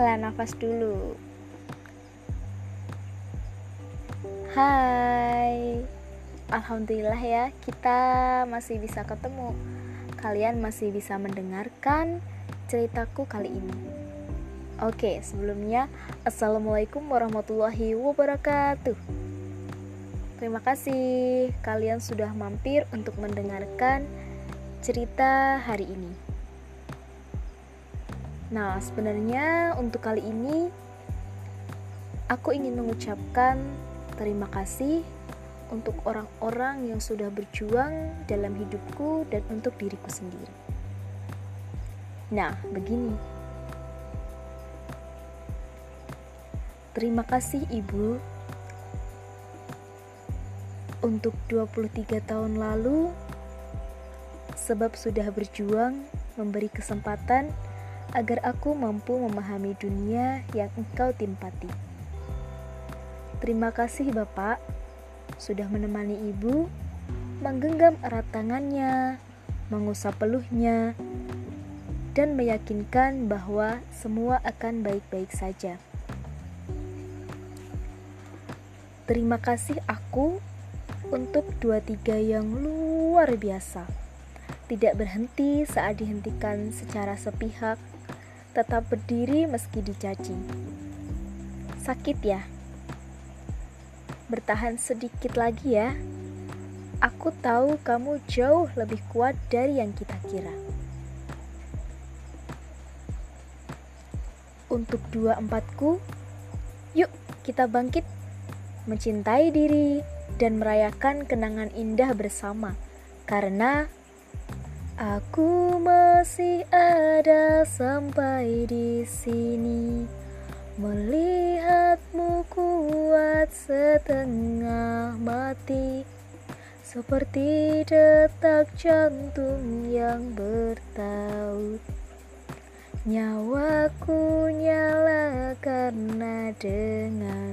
Hela nafas dulu. Hai. Alhamdulillah ya, kita masih bisa ketemu. Kalian masih bisa mendengarkan ceritaku kali ini. Oke, sebelumnya Assalamualaikum warahmatullahi wabarakatuh. Terima kasih kalian sudah mampir untuk mendengarkan cerita hari ini. Nah, sebenarnya untuk kali ini aku ingin mengucapkan terima kasih untuk orang-orang yang sudah berjuang dalam hidupku dan untuk diriku sendiri. Nah, begini. Terima kasih Ibu untuk 23 tahun lalu sebab sudah berjuang memberi kesempatan agar aku mampu memahami dunia yang engkau timpati. Terima kasih Bapak sudah menemani Ibu menggenggam erat tangannya, mengusap peluhnya, dan meyakinkan bahwa semua akan baik-baik saja. Terima kasih aku untuk dua tiga yang luar biasa tidak berhenti saat dihentikan secara sepihak, tetap berdiri meski dicaci. Sakit ya? Bertahan sedikit lagi ya. Aku tahu kamu jauh lebih kuat dari yang kita kira. Untuk dua empatku, yuk kita bangkit, mencintai diri, dan merayakan kenangan indah bersama. Karena Aku masih ada sampai di sini. Melihatmu kuat setengah mati. Seperti detak jantung yang bertaut. Nyawaku nyala karena denganmu